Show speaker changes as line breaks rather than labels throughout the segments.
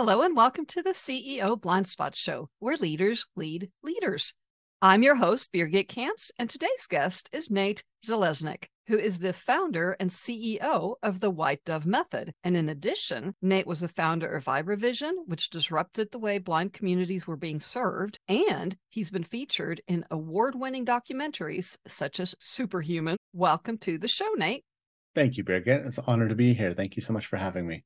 Hello, and welcome to the CEO Blind Spot Show, where leaders lead leaders. I'm your host, Birgit Kamps, and today's guest is Nate Zeleznick, who is the founder and CEO of the White Dove Method. And in addition, Nate was the founder of VibraVision, which disrupted the way blind communities were being served. And he's been featured in award winning documentaries such as Superhuman. Welcome to the show, Nate.
Thank you, Birgit. It's an honor to be here. Thank you so much for having me.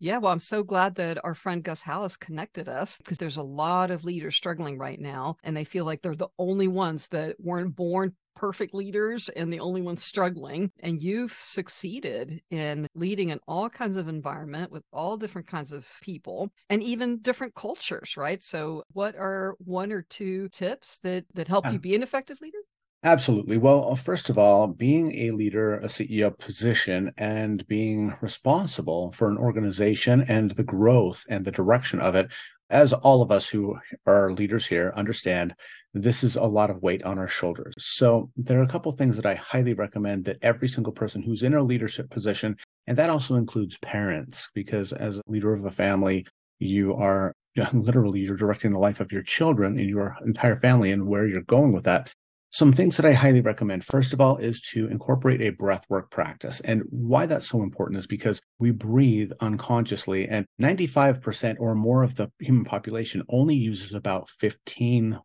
Yeah, well, I'm so glad that our friend Gus Hallis connected us because there's a lot of leaders struggling right now, and they feel like they're the only ones that weren't born perfect leaders and the only ones struggling. And you've succeeded in leading in all kinds of environment with all different kinds of people and even different cultures, right? So, what are one or two tips that that helped you be an effective leader?
Absolutely. Well, uh, first of all, being a leader, a CEO position, and being responsible for an organization and the growth and the direction of it, as all of us who are leaders here understand, this is a lot of weight on our shoulders. So, there are a couple things that I highly recommend that every single person who's in a leadership position, and that also includes parents, because as a leader of a family, you are literally you're directing the life of your children and your entire family and where you're going with that some things that I highly recommend, first of all, is to incorporate a breath work practice. And why that's so important is because we breathe unconsciously, and 95% or more of the human population only uses about 15%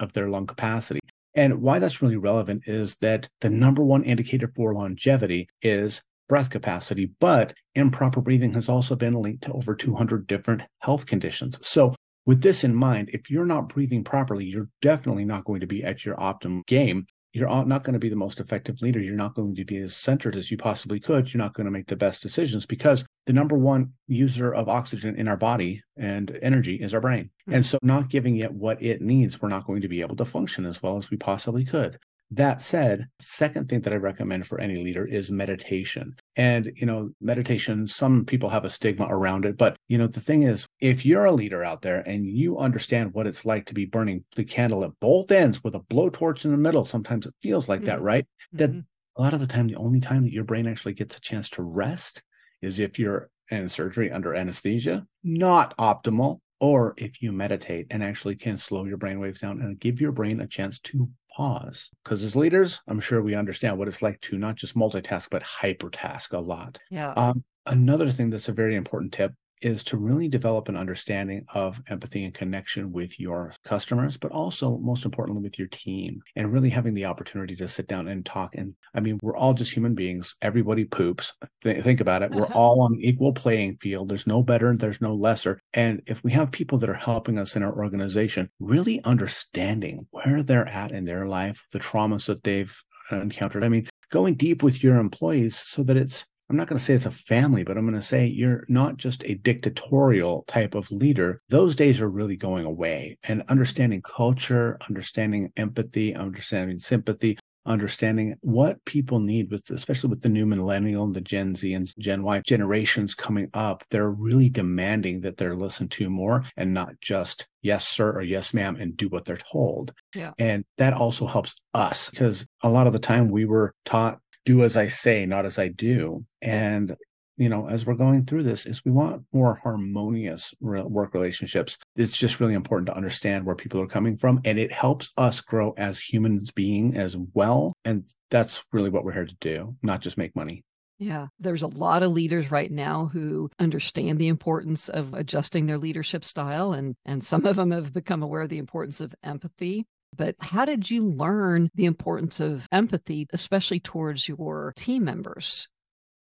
of their lung capacity. And why that's really relevant is that the number one indicator for longevity is breath capacity, but improper breathing has also been linked to over 200 different health conditions. So with this in mind, if you're not breathing properly, you're definitely not going to be at your optimum game. You're not going to be the most effective leader. You're not going to be as centered as you possibly could. You're not going to make the best decisions because the number one user of oxygen in our body and energy is our brain. Mm-hmm. And so, not giving it what it needs, we're not going to be able to function as well as we possibly could. That said, second thing that I recommend for any leader is meditation. And, you know, meditation, some people have a stigma around it. But, you know, the thing is, if you're a leader out there and you understand what it's like to be burning the candle at both ends with a blowtorch in the middle, sometimes it feels like mm-hmm. that, right? Mm-hmm. That a lot of the time, the only time that your brain actually gets a chance to rest is if you're in surgery under anesthesia, not optimal. Or if you meditate and actually can slow your brain waves down and give your brain a chance to pause. Because as leaders, I'm sure we understand what it's like to not just multitask, but hypertask a lot.
Yeah. Um,
another thing that's a very important tip is to really develop an understanding of empathy and connection with your customers, but also most importantly with your team and really having the opportunity to sit down and talk. And I mean, we're all just human beings. Everybody poops. Th- think about it. We're uh-huh. all on equal playing field. There's no better, there's no lesser. And if we have people that are helping us in our organization, really understanding where they're at in their life, the traumas that they've encountered. I mean, going deep with your employees so that it's I'm not going to say it's a family, but I'm going to say you're not just a dictatorial type of leader. Those days are really going away. And understanding culture, understanding empathy, understanding sympathy, understanding what people need with especially with the new millennial and the gen z and gen y generations coming up they're really demanding that they're listened to more and not just yes sir or yes ma'am and do what they're told
yeah.
and that also helps us because a lot of the time we were taught do as I say, not as I do. And you know, as we're going through this, is we want more harmonious work relationships. It's just really important to understand where people are coming from, and it helps us grow as humans being as well. And that's really what we're here to do, not just make money.
Yeah, there's a lot of leaders right now who understand the importance of adjusting their leadership style and and some of them have become aware of the importance of empathy but how did you learn the importance of empathy, especially towards your team members?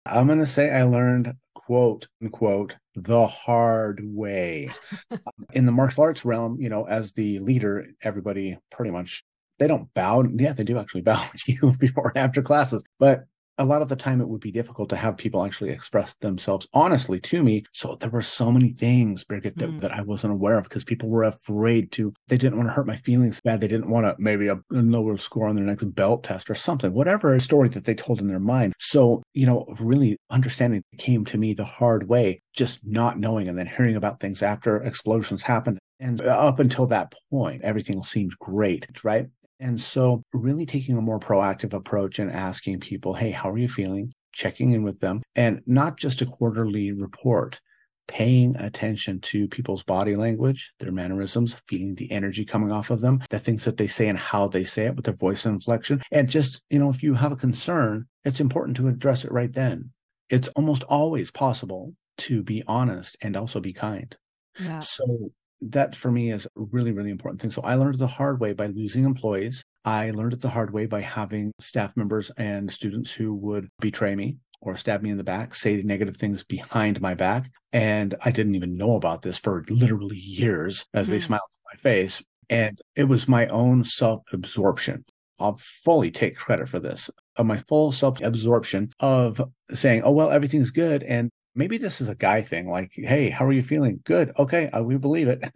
I'm going to say I learned, quote unquote, the hard way. Um, in the martial arts realm, you know, as the leader, everybody pretty much they don't bow. Yeah, they do actually bow to you before and after classes, but a lot of the time it would be difficult to have people actually express themselves honestly to me. So there were so many things, Birgit, that, mm. that I wasn't aware of because people were afraid to, they didn't want to hurt my feelings bad. They didn't want to maybe a, a lower score on their next belt test or something, whatever story that they told in their mind. So, you know, really understanding came to me the hard way, just not knowing and then hearing about things after explosions happened. And up until that point, everything seemed great, right? And so, really taking a more proactive approach and asking people, hey, how are you feeling? Checking in with them, and not just a quarterly report, paying attention to people's body language, their mannerisms, feeling the energy coming off of them, the things that they say and how they say it with their voice inflection. And just, you know, if you have a concern, it's important to address it right then. It's almost always possible to be honest and also be kind. Yeah. So that for me is a really, really important thing. So I learned the hard way by losing employees. I learned it the hard way by having staff members and students who would betray me or stab me in the back, say negative things behind my back. And I didn't even know about this for literally years as they hmm. smiled in my face. And it was my own self absorption. I'll fully take credit for this of my full self absorption of saying, oh, well, everything's good. And maybe this is a guy thing like hey how are you feeling? Good. Okay uh, we believe it.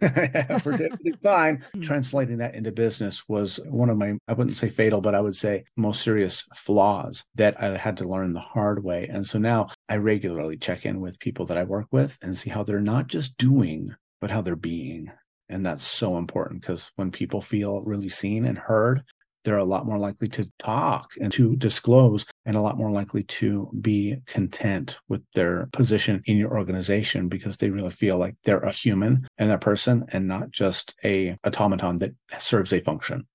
We're definitely fine. Hmm. translating that into business was one of my i wouldn't say fatal but i would say most serious flaws that i had to learn the hard way. And so now i regularly check in with people that i work with and see how they're not just doing but how they're being. And that's so important because when people feel really seen and heard they're a lot more likely to talk and to disclose and a lot more likely to be content with their position in your organization because they really feel like they're a human and a person and not just a automaton that serves a function.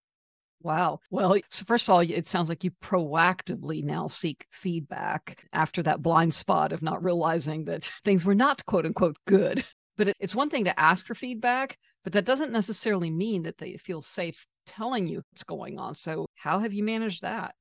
Wow. Well, so first of all, it sounds like you proactively now seek feedback after that blind spot of not realizing that things were not quote unquote good. But it's one thing to ask for feedback, but that doesn't necessarily mean that they feel safe telling you what's going on. So, how have you managed that?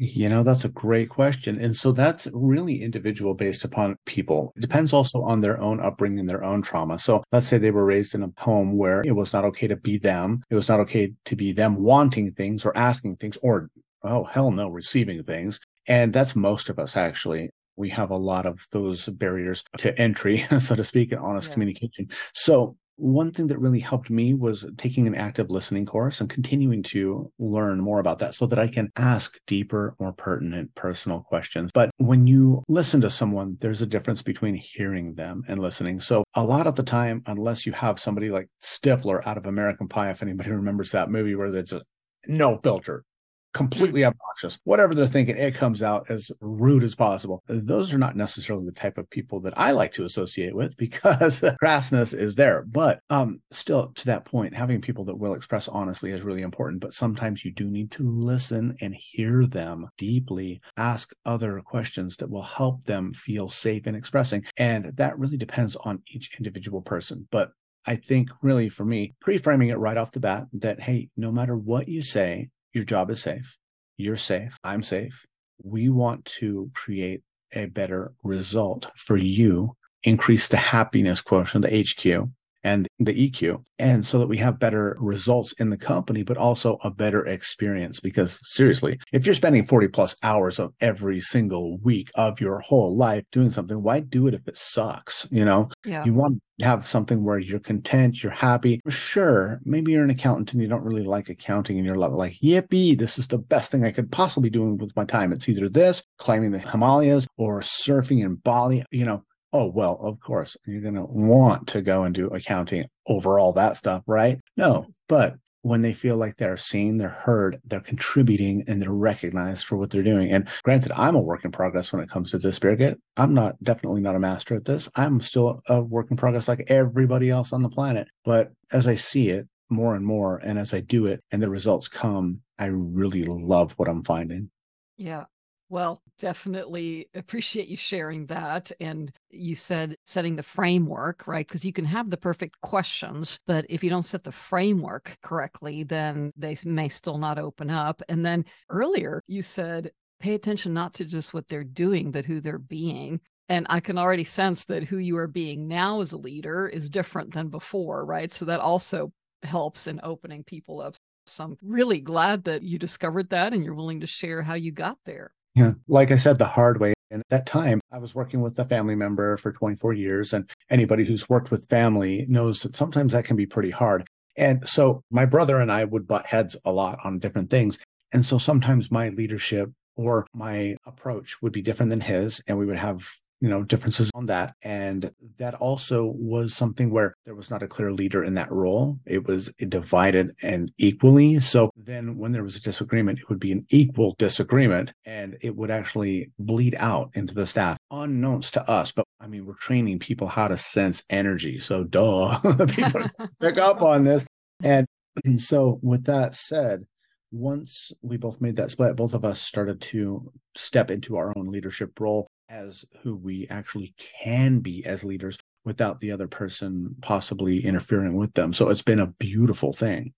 You know, that's a great question. And so that's really individual based upon people. It depends also on their own upbringing, their own trauma. So let's say they were raised in a home where it was not okay to be them. It was not okay to be them wanting things or asking things or, oh, hell no, receiving things. And that's most of us actually. We have a lot of those barriers to entry, so to speak, in honest yeah. communication. So one thing that really helped me was taking an active listening course and continuing to learn more about that so that I can ask deeper, more pertinent personal questions. But when you listen to someone, there's a difference between hearing them and listening. So a lot of the time, unless you have somebody like Stifler out of American Pie, if anybody remembers that movie where there's a no filter, completely obnoxious. Whatever they're thinking, it comes out as rude as possible. Those are not necessarily the type of people that I like to associate with because the crassness is there. But um, still, to that point, having people that will express honestly is really important. But sometimes you do need to listen and hear them deeply, ask other questions that will help them feel safe in expressing. And that really depends on each individual person. But I think really for me, pre framing it right off the bat that, hey, no matter what you say, your job is safe. You're safe. I'm safe. We want to create a better result for you, increase the happiness quotient, the HQ, and the EQ. And so that we have better results in the company, but also a better experience. Because seriously, if you're spending 40 plus hours of every single week of your whole life doing something, why do it if it sucks? You know, yeah. you want to have something where you're content, you're happy. Sure, maybe you're an accountant and you don't really like accounting and you're like, yippee, this is the best thing I could possibly do with my time. It's either this, climbing the Himalayas, or surfing in Bali. You know, oh well of course you're going to want to go and do accounting over all that stuff right? No but when they feel like they're seen they're heard they're contributing and they're recognized for what they're doing. And granted i'm a work in progress when it comes to this Birgit i'm not definitely not a master at this. I'm still a work in progress like everybody else on the planet. But as i see it more and more and as i do it and the results come i really love what i'm finding.
Yeah well, definitely appreciate you sharing that. And you said setting the framework, right? Because you can have the perfect questions, but if you don't set the framework correctly, then they may still not open up. And then earlier, you said pay attention not to just what they're doing, but who they're being. And I can already sense that who you are being now as a leader is different than before, right? So that also helps in opening people up. So I'm really glad that you discovered that and you're willing to share how you got there.
Yeah. Like I said, the hard way. And at that time, I was working with a family member for 24 years. And anybody who's worked with family knows that sometimes that can be pretty hard. And so my brother and I would butt heads a lot on different things. And so sometimes my leadership or my approach would be different than his. And we would have you know, differences on that. And that also was something where there was not a clear leader in that role. It was divided and equally. So then when there was a disagreement, it would be an equal disagreement and it would actually bleed out into the staff, unknowns to us. But I mean, we're training people how to sense energy. So duh, people pick up on this. And so with that said, once we both made that split, both of us started to step into our own leadership role as who we actually can be as leaders without the other person possibly interfering with them. So it's been a beautiful thing.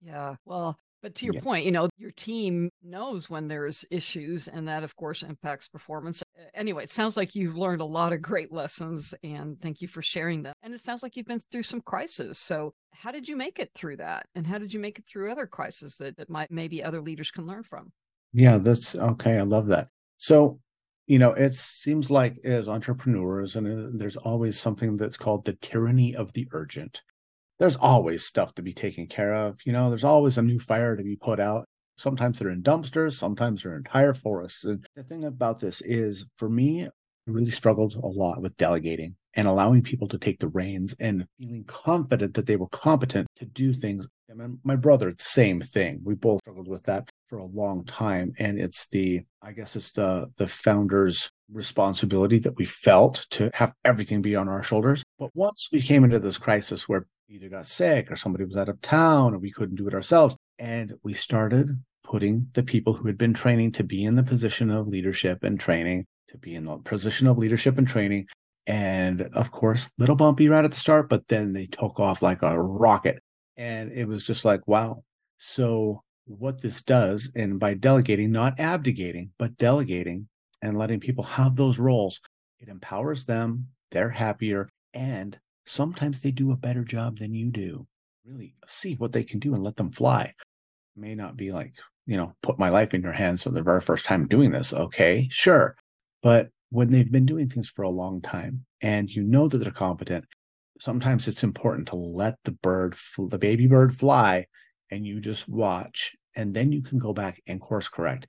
Yeah. Well, but to your yeah. point, you know, your team knows when there's issues, and that, of course, impacts performance. Anyway, it sounds like you've learned a lot of great lessons, and thank you for sharing them. And it sounds like you've been through some crises. So, how did you make it through that? And how did you make it through other crises that, that might maybe other leaders can learn from?
Yeah, that's okay. I love that. So, you know, it seems like as entrepreneurs, and uh, there's always something that's called the tyranny of the urgent. There's always stuff to be taken care of. You know, there's always a new fire to be put out. Sometimes they're in dumpsters, sometimes they're in entire forests. And the thing about this is, for me, I really struggled a lot with delegating and allowing people to take the reins and feeling confident that they were competent to do things. Mean, my brother, same thing. We both struggled with that for a long time. And it's the, I guess it's the the founder's responsibility that we felt to have everything be on our shoulders. But once we came into this crisis where either got sick or somebody was out of town or we couldn't do it ourselves, and we started putting the people who had been training to be in the position of leadership and training, to be in the position of leadership and training, and of course, little bumpy right at the start, but then they took off like a rocket. And it was just like, wow. So, what this does, and by delegating, not abdicating, but delegating and letting people have those roles, it empowers them. They're happier. And sometimes they do a better job than you do. Really see what they can do and let them fly. may not be like, you know, put my life in your hands for the very first time doing this. Okay, sure. But when they've been doing things for a long time and you know that they're competent, sometimes it's important to let the bird, the baby bird fly and you just watch and then you can go back and course correct.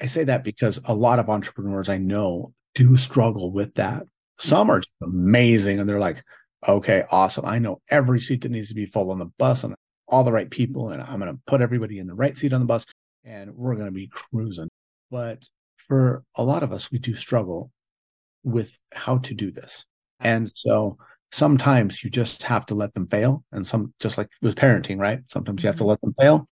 I say that because a lot of entrepreneurs I know do struggle with that. Some are amazing and they're like, okay, awesome. I know every seat that needs to be full on the bus and all the right people, and I'm going to put everybody in the right seat on the bus and we're going to be cruising. But for a lot of us, we do struggle with how to do this. And so sometimes you just have to let them fail. And some, just like with parenting, right? Sometimes you have to mm-hmm. let them fail.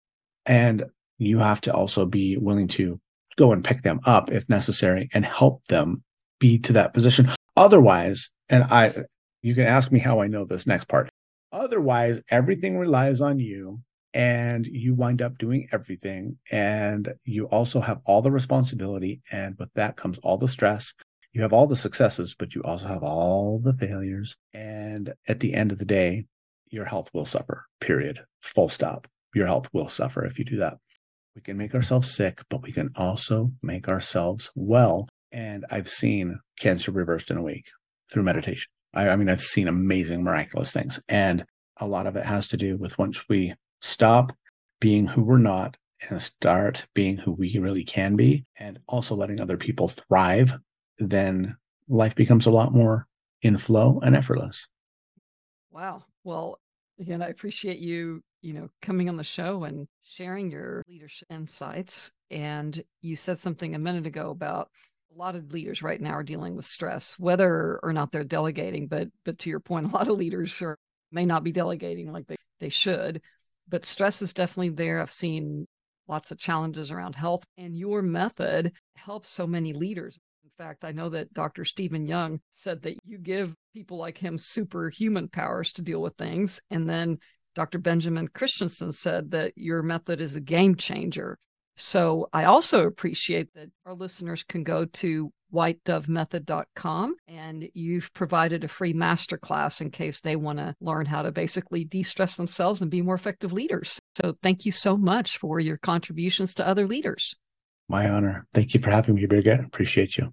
And you have to also be willing to go and pick them up if necessary and help them be to that position. Otherwise, and I, you can ask me how I know this next part. Otherwise, everything relies on you and you wind up doing everything. And you also have all the responsibility. And with that comes all the stress you have all the successes, but you also have all the failures. And at the end of the day, your health will suffer, period. Full stop. Your health will suffer if you do that. We can make ourselves sick, but we can also make ourselves well. And I've seen cancer reversed in a week through meditation. I, I mean, I've seen amazing, miraculous things. And a lot of it has to do with once we stop being who we're not and start being who we really can be, and also letting other people thrive then life becomes a lot more in flow and effortless.
Wow. Well, again, I appreciate you, you know, coming on the show and sharing your leadership insights. And you said something a minute ago about a lot of leaders right now are dealing with stress, whether or not they're delegating. But but to your point, a lot of leaders are, may not be delegating like they, they should. But stress is definitely there. I've seen lots of challenges around health, and your method helps so many leaders fact, I know that Dr. Stephen Young said that you give people like him superhuman powers to deal with things. And then Dr. Benjamin Christensen said that your method is a game changer. So I also appreciate that our listeners can go to whitedovemethod.com and you've provided a free masterclass in case they want to learn how to basically de-stress themselves and be more effective leaders. So thank you so much for your contributions to other leaders.
My honor. Thank you for having me, Birgit. Appreciate you.